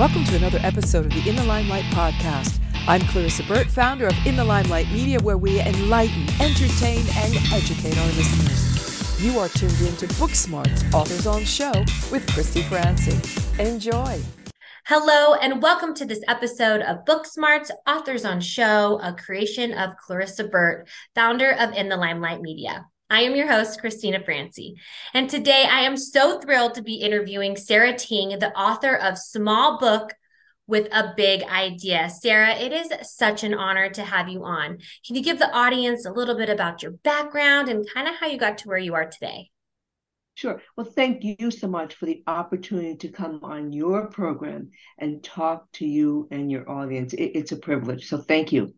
Welcome to another episode of the In the Limelight podcast. I'm Clarissa Burt, founder of In the Limelight Media, where we enlighten, entertain, and educate our listeners. You are tuned in to Booksmarts Authors on Show with Christy Francy. Enjoy. Hello, and welcome to this episode of Booksmarts Authors on Show, a creation of Clarissa Burt, founder of In the Limelight Media. I am your host, Cristina Francy. And today I am so thrilled to be interviewing Sara Ting, the author of Small Book with a Big Idea. Sara, it is such an honor to have you on. Can you give the audience a little bit about your background and kind of how you got to where you are today? Sure. Well, thank you so much for the opportunity to come on your program and talk to you and your audience. It, it's a privilege. So thank you.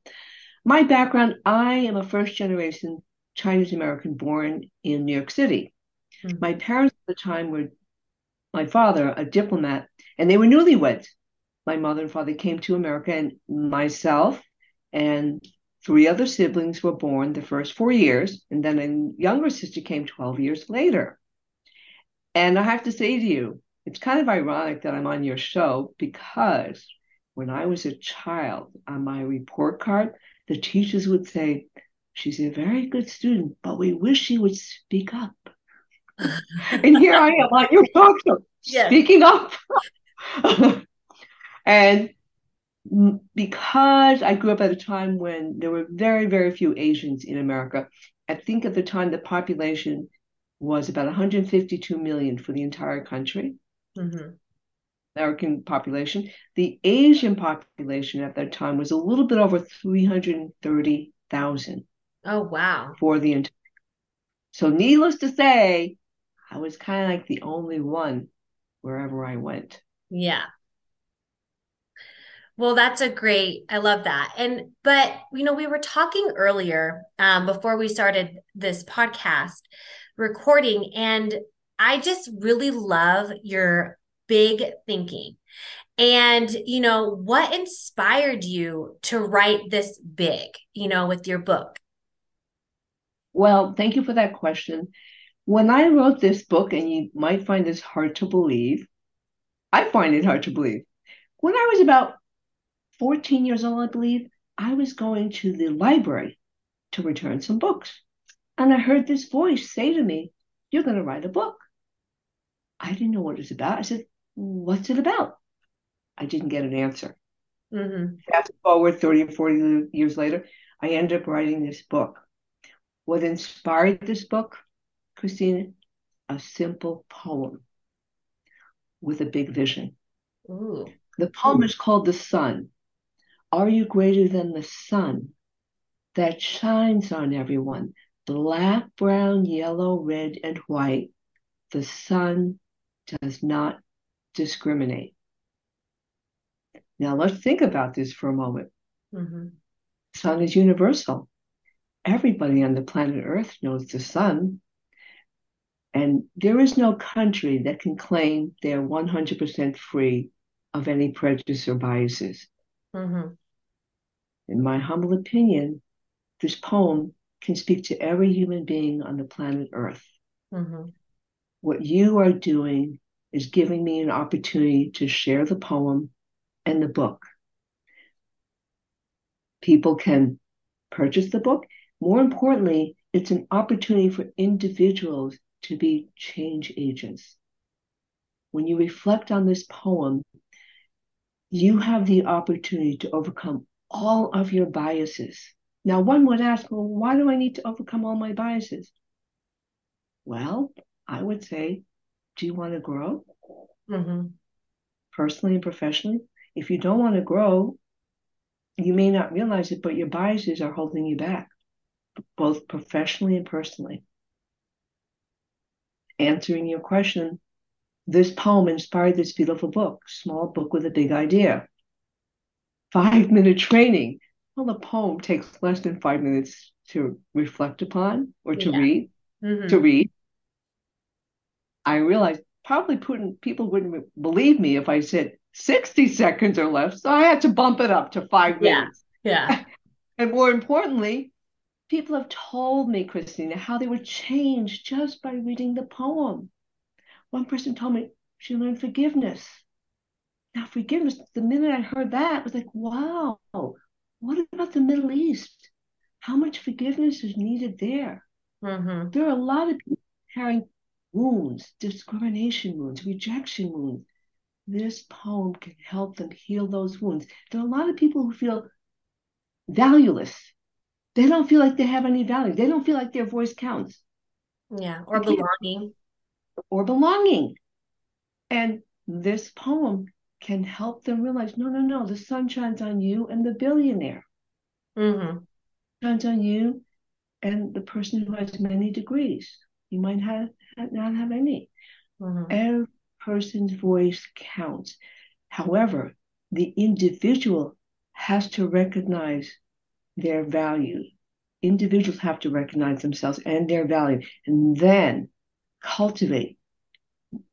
My background I am a first generation Chinese American born in New York City. Mm-hmm. My parents at the time were my father, a diplomat, and they were newlyweds. My mother and father came to America, and myself and three other siblings were born the first four years, and then a younger sister came 12 years later. And I have to say to you, it's kind of ironic that I'm on your show because when I was a child, on my report card, the teachers would say, She's a very good student, but we wish she would speak up. and here I am on your talk show, yes. speaking up. and because I grew up at a time when there were very, very few Asians in America, I think at the time the population was about 152 million for the entire country. Mm-hmm. American population. The Asian population at that time was a little bit over 330,000. Oh, wow. For the entire. So, needless to say, I was kind of like the only one wherever I went. Yeah. Well, that's a great, I love that. And, but, you know, we were talking earlier um, before we started this podcast recording, and I just really love your big thinking. And, you know, what inspired you to write this big, you know, with your book? Well, thank you for that question. When I wrote this book, and you might find this hard to believe, I find it hard to believe. When I was about 14 years old, I believe, I was going to the library to return some books. And I heard this voice say to me, You're going to write a book. I didn't know what it was about. I said, What's it about? I didn't get an answer. Mm-hmm. Fast forward 30 or 40 years later, I ended up writing this book. What inspired this book, Christine? A simple poem with a big vision. Ooh. The poem is called The Sun. Are you greater than the sun that shines on everyone? Black, brown, yellow, red, and white. The sun does not discriminate. Now let's think about this for a moment. Mm-hmm. Sun is universal everybody on the planet Earth knows the sun. And there is no country that can claim they're 100% free of any prejudice or biases. Mm-hmm. In my humble opinion, this poem can speak to every human being on the planet Earth. Mm-hmm. What you are doing is giving me an opportunity to share the poem and the book. People can purchase the book more importantly, it's an opportunity for individuals to be change agents. When you reflect on this poem, you have the opportunity to overcome all of your biases. Now, one would ask, well, why do I need to overcome all my biases? Well, I would say, do you want to grow? Mm-hmm. Personally and professionally? If you don't want to grow, you may not realize it, but your biases are holding you back both professionally and personally. Answering your question, this poem inspired this beautiful book, small book with a big idea. Five minute training. Well, the poem takes less than five minutes to reflect upon or to yeah. read. Mm-hmm. To read. I realized probably Putin, people wouldn't believe me if I said 60 seconds or less. So I had to bump it up to five minutes. Yeah. yeah. and more importantly, People have told me, Cristina, how they were changed just by reading the poem. One person told me she learned forgiveness. Now, forgiveness, the minute I heard that, I was like, wow, what about the Middle East? How much forgiveness is needed there? Mm-hmm. There are a lot of people carrying wounds, discrimination wounds, rejection wounds. This poem can help them heal those wounds. There are a lot of people who feel valueless. They don't feel like they have any value. They don't feel like their voice counts. Yeah, or belonging. Or belonging. And this poem can help them realize no, no, no, the sun shines on you and the billionaire. Mm-hmm. Shines on you and the person who has many degrees. You might have not have any. Mm-hmm. Every person's voice counts. However, the individual has to recognize their value. Individuals have to recognize themselves and their value, and then cultivate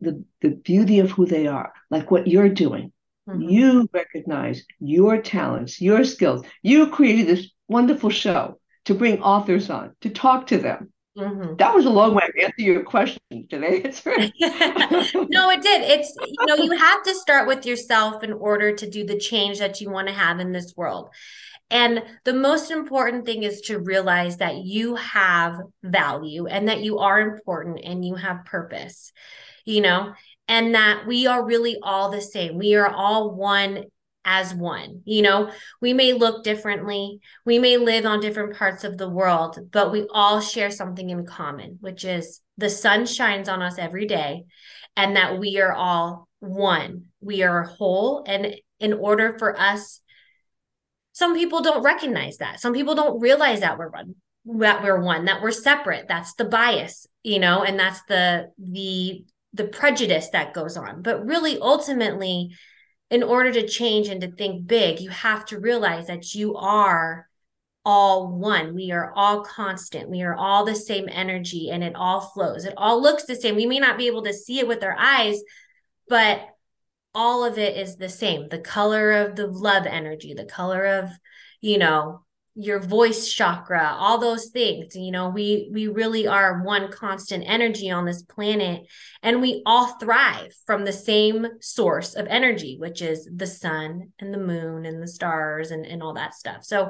the, the beauty of who they are, like what you're doing. Mm-hmm. You recognize your talents, your skills. You created this wonderful show to bring authors on, to talk to them. Mm-hmm. That was a long way to answer your question today. no, it did. It's you know, you have to start with yourself in order to do the change that you want to have in this world. And the most important thing is to realize that you have value and that you are important and you have purpose you know, and that we are really all the same. We are all one as one. You know, we may look differently, we may live on different parts of the world, but we all share something in common, which is the sun shines on us every day and that we are all one. We are whole. And in order for us, some people don't recognize that. Some people don't realize that we're one that we're one that we're separate that's the bias you know and that's the the the prejudice that goes on. But really, ultimately, in order to change and to think big, you have to realize that you are all one. We are all constant. We are all the same energy and it all flows. It all looks the same. We may not be able to see it with our eyes, but all of it is the same. The color of the love energy, the color of, you know, your voice chakra all those things you know we we really are one constant energy on this planet and we all thrive from the same source of energy which is the sun and the moon and the stars and and all that stuff so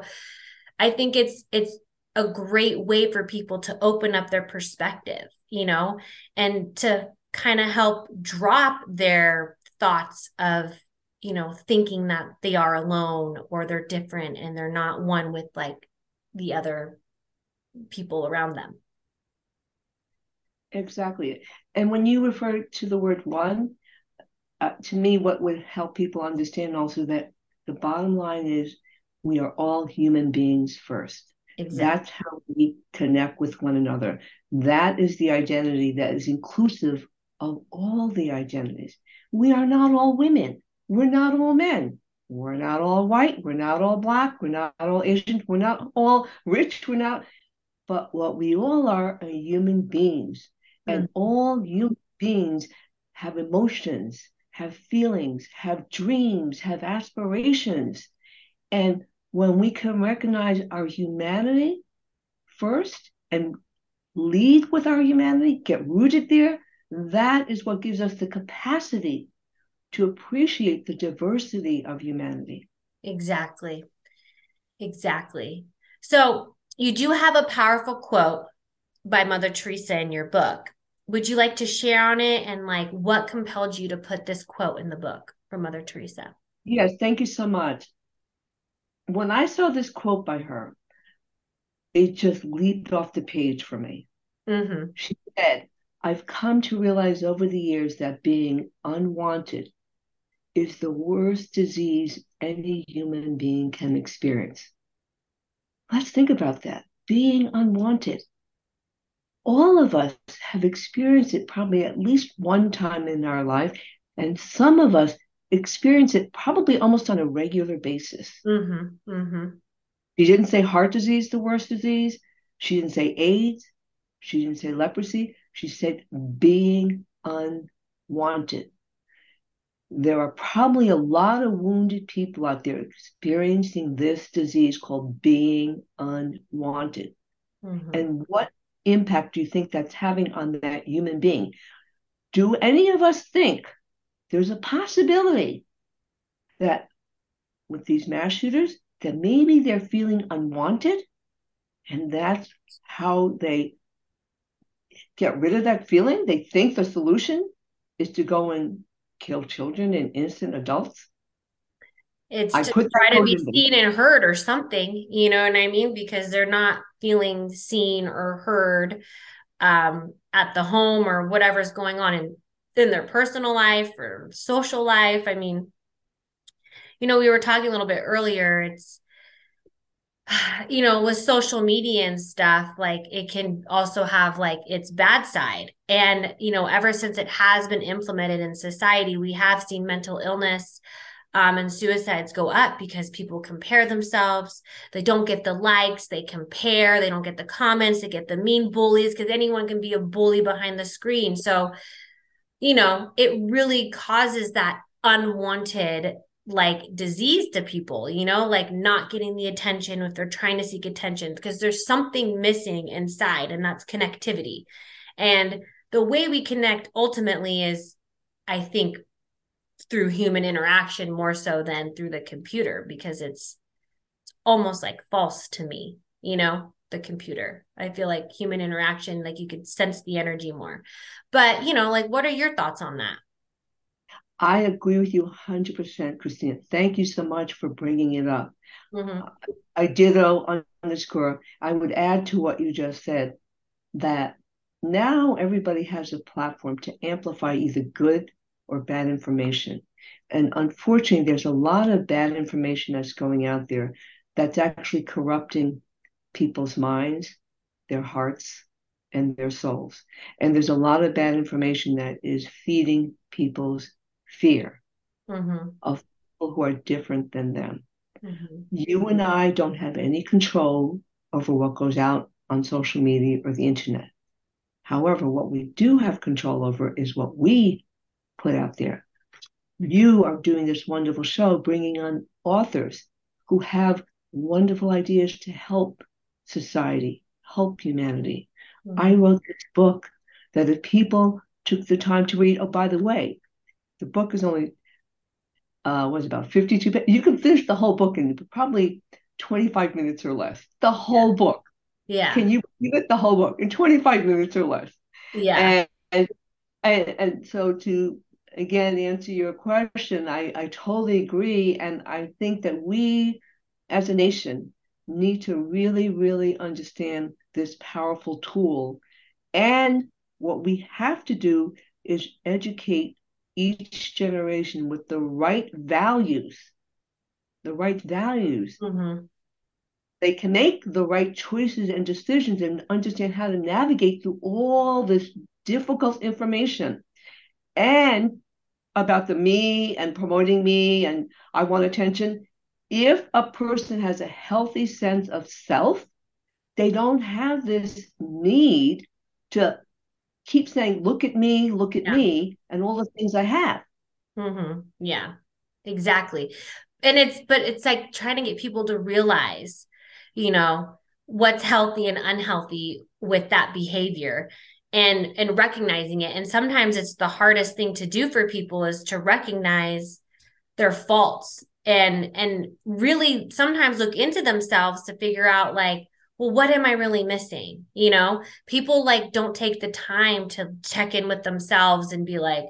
i think it's it's a great way for people to open up their perspective you know and to kind of help drop their thoughts of you know thinking that they are alone or they're different and they're not one with like the other people around them. Exactly. And when you refer to the word one uh, to me what would help people understand also that the bottom line is we are all human beings first. Exactly. that's how we connect with one another. That is the identity that is inclusive of all the identities we are not all women we're not all men. We're not all white. We're not all black. We're not all Asian. We're not all rich. We're not. But what we all are are human beings. Mm. And all human beings have emotions, have feelings, have dreams, have aspirations. And when we can recognize our humanity first and lead with our humanity, get rooted there, that is what gives us the capacity to appreciate the diversity of humanity. Exactly. Exactly. So you do have a powerful quote by Mother Teresa in your book. Would you like to share on it and like what compelled you to put this quote in the book from Mother Teresa? Yes, thank you so much. When I saw this quote by her, it just leaped off the page for me. Mm-hmm. She said, I've come to realize over the years that being unwanted is the worst disease any human being can experience. Let's think about that. Being unwanted. All of us have experienced it probably at least one time in our life, and some of us experience it probably almost on a regular basis. Mm-hmm, mm-hmm. She didn't say heart disease, the worst disease. She didn't say AIDS. She didn't say leprosy. She said being unwanted there are probably a lot of wounded people out there experiencing this disease called being unwanted. Mm-hmm. And what impact do you think that's having on that human being? Do any of us think there's a possibility that with these mass shooters, that maybe they're feeling unwanted, and that's how they get rid of that feeling. They think the solution is to go and kill children and innocent adults. It's I to try to be seen and heard or something, you know what I mean? Because they're not feeling seen or heard um, at the home or whatever's going on in, in their personal life or social life. I mean, you know, we were talking a little bit earlier. It's, you know, with social media and stuff, like it can also have like its bad side. And, you know, ever since it has been implemented in society, we have seen mental illness um, and suicides go up because people compare themselves. They don't get the likes, they compare, they don't get the comments, they get the mean bullies because anyone can be a bully behind the screen. So, you know, it really causes that unwanted like disease to people, you know, like not getting the attention if they're trying to seek attention because there's something missing inside, and that's connectivity. And the way we connect ultimately is, I think, through human interaction more so than through the computer because it's, it's almost like false to me, you know, the computer. I feel like human interaction, like you could sense the energy more. But, you know, like what are your thoughts on that? I agree with you 100%, Cristina. Thank you so much for bringing it up. Mm-hmm. I ditto underscore. I would add to what you just said that now everybody has a platform to amplify either good or bad information. And unfortunately, there's a lot of bad information that's going out there that's actually corrupting people's minds, their hearts, and their souls. And there's a lot of bad information that is feeding people's fear mm-hmm. of people who are different than them. Mm-hmm. You and I don't have any control over what goes out on social media or the internet. However, what we do have control over is what we put out there. You are doing this wonderful show, bringing on authors who have wonderful ideas to help society, help humanity. Mm-hmm. I wrote this book that if people took the time to read, oh, by the way, the book is only uh, was about 52 pages. You can finish the whole book in probably 25 minutes or less. The whole yeah. book. Yeah. Can you read it the whole book in 25 minutes or less? Yeah. And and, and so to again answer your question, I, I totally agree. And I think that we as a nation need to really, really understand this powerful tool. And what we have to do is educate each generation with the right values, the right values. Mm-hmm. They can make the right choices and decisions and understand how to navigate through all this difficult information and about the me and promoting me and I want attention. If a person has a healthy sense of self, they don't have this need to keep saying, look at me, look at yeah. me, and all the things I have. Mm-hmm. Yeah, exactly. And it's, but it's like trying to get people to realize, you know, what's healthy and unhealthy with that behavior and and recognizing it and sometimes it's the hardest thing to do for people is to recognize their faults and and really sometimes look into themselves to figure out like well, what am I really missing? You know, people like don't take the time to check in with themselves and be like,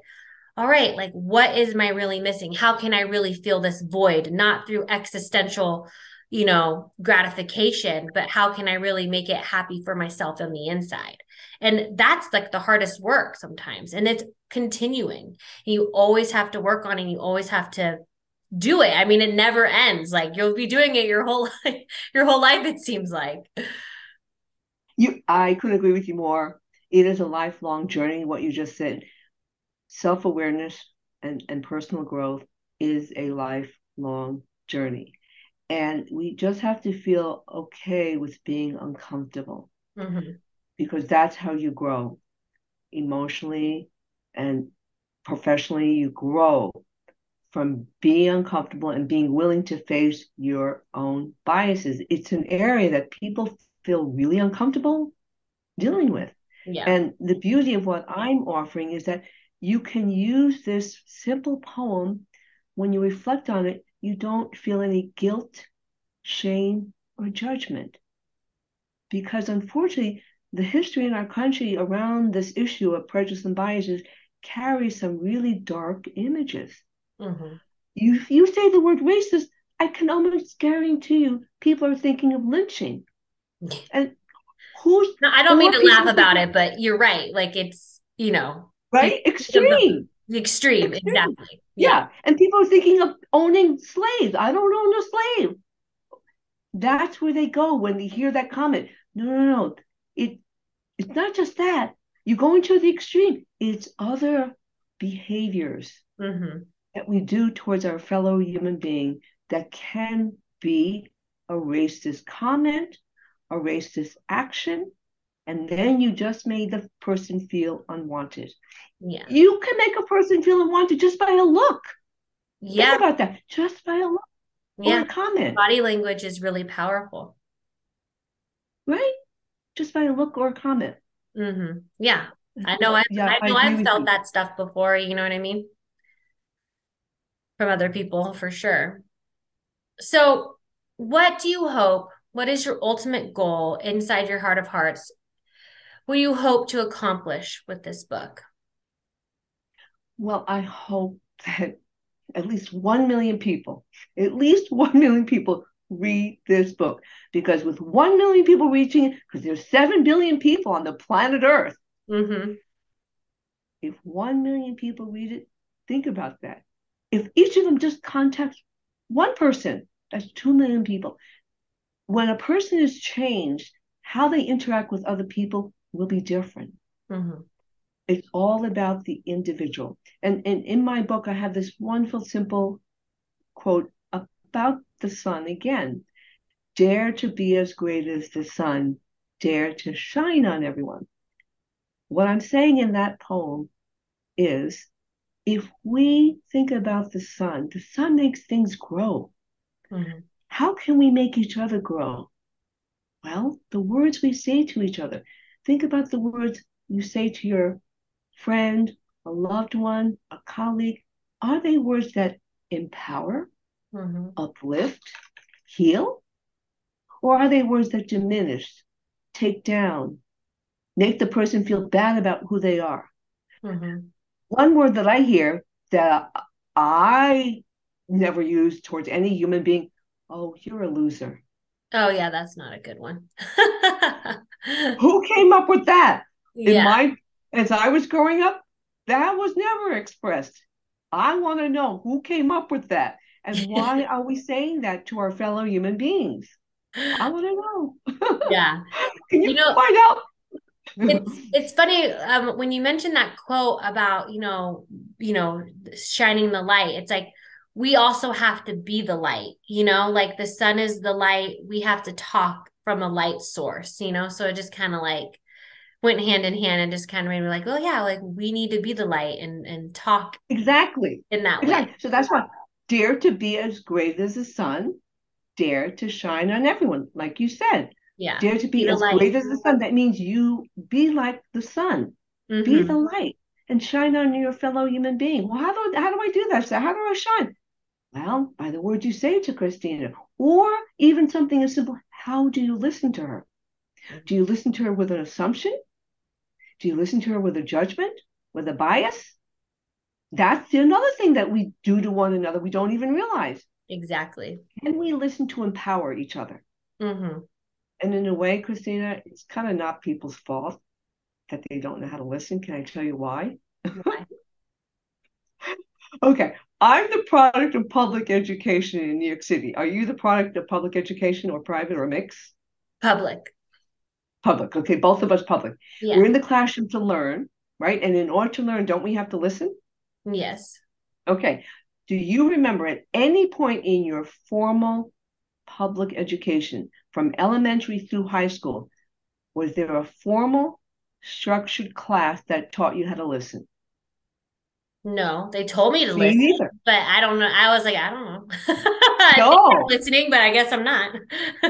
all right, like, what is my really missing? How can I really feel this void? Not through existential, you know, gratification, but how can I really make it happy for myself on the inside? And that's like the hardest work sometimes. And it's continuing. You always have to work on it. And You always have to do it. I mean, it never ends. Like you'll be doing it your whole life, your whole life, it seems like. You I couldn't agree with you more. It is a lifelong journey, what you just said. Self-awareness and, and personal growth is a lifelong journey. And we just have to feel okay with being uncomfortable mm-hmm. because that's how you grow emotionally and professionally. You grow from being uncomfortable and being willing to face your own biases. It's an area that people feel really uncomfortable dealing with. Yeah. And the beauty of what I'm offering is that you can use this simple poem when you reflect on it, you don't feel any guilt, shame, or judgment. Because unfortunately, the history in our country around this issue of prejudice and biases carries some really dark images. Mm-hmm. You, if you say the word racist, I can almost guarantee you people are thinking of lynching. And who's no, I don't mean to laugh about it, but you're right. Like it's, you know, right? Extreme. The extreme, extreme, exactly. Yeah. yeah. And people are thinking of owning slaves. I don't own a slave. That's where they go when they hear that comment. No, no, no. It it's not just that. You go into the extreme. It's other behaviors mm-hmm. That we do towards our fellow human being that can be a racist comment, a racist action, and then you just made the person feel unwanted. Yeah. You can make a person feel unwanted just by a look. Yeah. Think about that. Just by a look yeah. or a comment. Body language is really powerful. Right? Just by a look or a comment. Mm-hmm. Yeah. I know I, yeah, I know I have felt that stuff before, you know what I mean? From other people for sure. So, what do you hope? What is your ultimate goal inside your heart of hearts? What do you hope to accomplish with this book? Well, I hope that at least 1 million people, at least 1 million people read this book. Because with 1 million people reaching it, because there's 7 billion people on the planet Earth, mm-hmm. if 1 million people read it, think about that. If each of them just contacts one person, that's 2 million people. When a person is changed, how they interact with other people will be different. Mm-hmm. It's all about the individual. And, and in my book, I have this wonderful, simple quote about the sun again. Dare to be as great as the sun, dare to shine on everyone. What I'm saying in that poem is if we think about the sun, the sun makes things grow. Mm-hmm. How can we make each other grow? Well, the words we say to each other. Think about the words you say to your friend, a loved one, a colleague. Are they words that empower, mm-hmm. uplift, heal? Or are they words that diminish, take down, make the person feel bad about who they are? Mm-hmm. One word that I hear that I never use towards any human being. Oh, you're a loser. Oh yeah, that's not a good one. Who came up with that? Yeah. In my as I was growing up, that was never expressed. I want to know who came up with that and why are we saying that to our fellow human beings? I want to know. Yeah. Can you, you know, find out? It's it's funny um, when you mentioned that quote about you know you know shining the light it's like we also have to be the light, you know, like the sun is the light. We have to talk from a light source, you know, so it just kind of like went hand in hand and just kind of made me like, oh yeah, like we need to be the light and and talk exactly in that exactly. way. So that's why dare to be as great as the sun, dare to shine on everyone, like you said. Yeah. Dare to be, be as light. great as the sun. That means you be like the sun, mm-hmm. be the light, and shine on your fellow human being. Well, how do how do I do that? So how do I shine? Well, by the words you say to Cristina, or even something as simple how do you listen to her? Do you listen to her with an assumption? Do you listen to her with a judgment, with a bias? That's another thing that we do to one another we don't even realize. Exactly. Can we listen to empower each other? Mm-hmm. And in a way, Cristina, it's kind of not people's fault that they don't know how to listen. Can I tell you why? why? okay. I'm the product of public education in New York City. Are you the product of public education or private or mix? Public. Public. Okay, both of us public. Yeah. We're in the classroom to learn, right? And in order to learn, don't we have to listen? Yes. Okay. Do you remember at any point in your formal public education, from elementary through high school, was there a formal, structured class that taught you how to listen? No, they told me to me listen, neither. but I don't know. I was like, I don't know. No, listening, but I guess I'm not.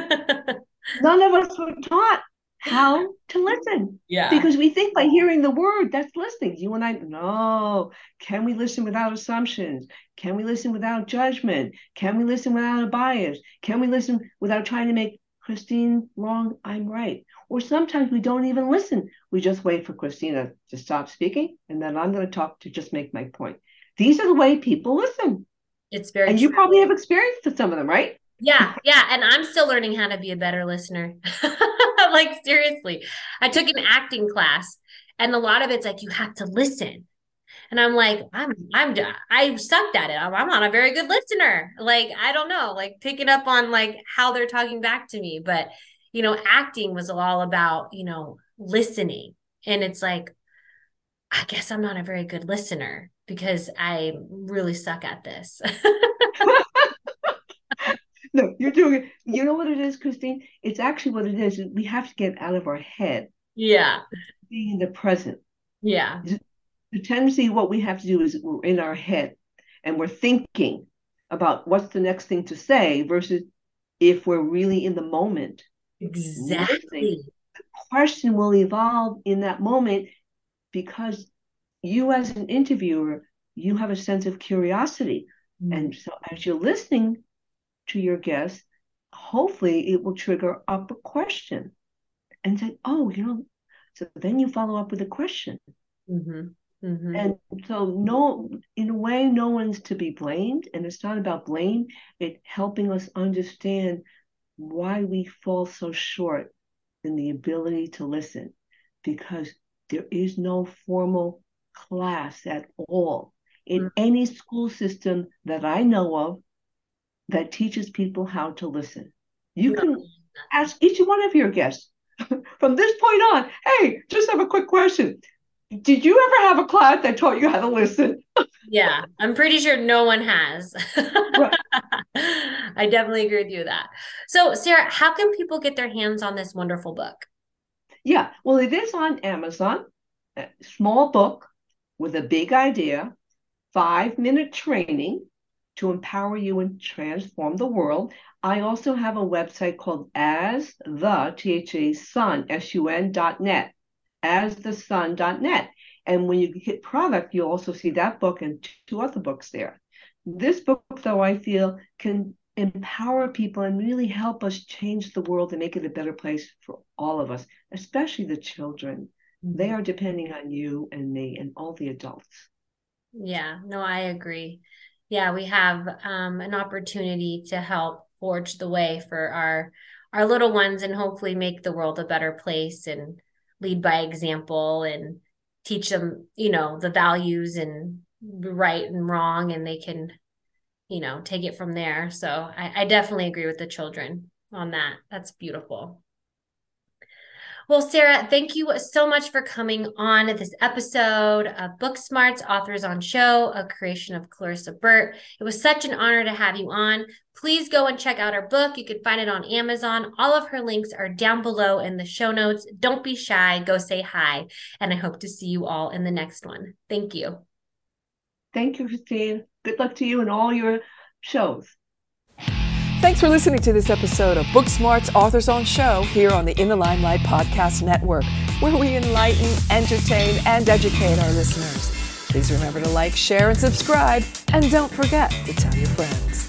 None of us were taught how to listen. Yeah. Because we think by hearing the word, that's listening. You and I, no. Can we listen without assumptions? Can we listen without judgment? Can we listen without a bias? Can we listen without trying to make Christine wrong? I'm right. Or sometimes we don't even listen. We just wait for Cristina to stop speaking, and then I'm going to talk to just make my point. These are the way people listen. It's very And true. you probably have experience with some of them, right? Yeah, yeah. And I'm still learning how to be a better listener. like, seriously. I took an acting class, and a lot of it's like, you have to listen. And I'm like, I'm, I'm, I sucked at it. I'm, I'm not a very good listener. Like, I don't know, like picking up on like how they're talking back to me. But, you know, acting was all about, you know, listening. And it's like, I guess I'm not a very good listener because I really suck at this. No, you're doing it. You know what it is, Christine? It's actually what it is. We have to get out of our head, yeah. being in the present. Yeah. The tendency, what we have to do is we're in our head and we're thinking about what's the next thing to say versus if we're really in the moment. Exactly. The question will evolve in that moment because you, as an interviewer, you have a sense of curiosity. Mm. And so as you're listening to your guest, hopefully it will trigger up a question and say, oh, you know, so then you follow up with a question. Mm-hmm. Mm-hmm. And so no, in a way, no one's to be blamed. And it's not about blame, it's helping us understand why we fall so short in the ability to listen. Because there is no formal class at all in Mhm. any school system that I know of that teaches people how to listen. You can ask each one of your guests from this point on, hey, just have a quick question. Did you ever have a class that taught you how to listen? Yeah, I'm pretty sure no one has. I definitely agree with you with that. So, Sara, how can people get their hands on this wonderful book? Yeah, well, it is on Amazon. A small book with a big idea, five minute training to empower you and transform the world. I also have a website called as the T H A sun S U N dot net, as the sun dot net. And when you hit product, you'll also see that book and two other books there. This book, though, I feel can empower people and really help us change the world and make it a better place for all of us, especially the children. Mm-hmm. They are depending on you and me and all the adults. Yeah, no, I agree. Yeah, we have um, an opportunity to help forge the way for our our little ones and hopefully make the world a better place and lead by example and teach them, you know, the values and right and wrong, and they can, you know, take it from there. So I, I definitely agree with the children on that. That's beautiful. Well, Sara, thank you so much for coming on this episode of Book Smarts Authors on Show, a creation of Clarissa Burt. It was such an honor to have you on. Please go and check out our book. You can find it on Amazon. All of her links are down below in the show notes. Don't be shy, go say hi. And I hope to see you all in the next one. Thank you. Thank you, Christine. Good luck to you and all your shows. Thanks for listening to this episode of Book Smarts Authors on Show here on the In the Limelight Podcast Network, where we enlighten, entertain, and educate our listeners. Please remember to like, share, and subscribe, and don't forget to tell your friends.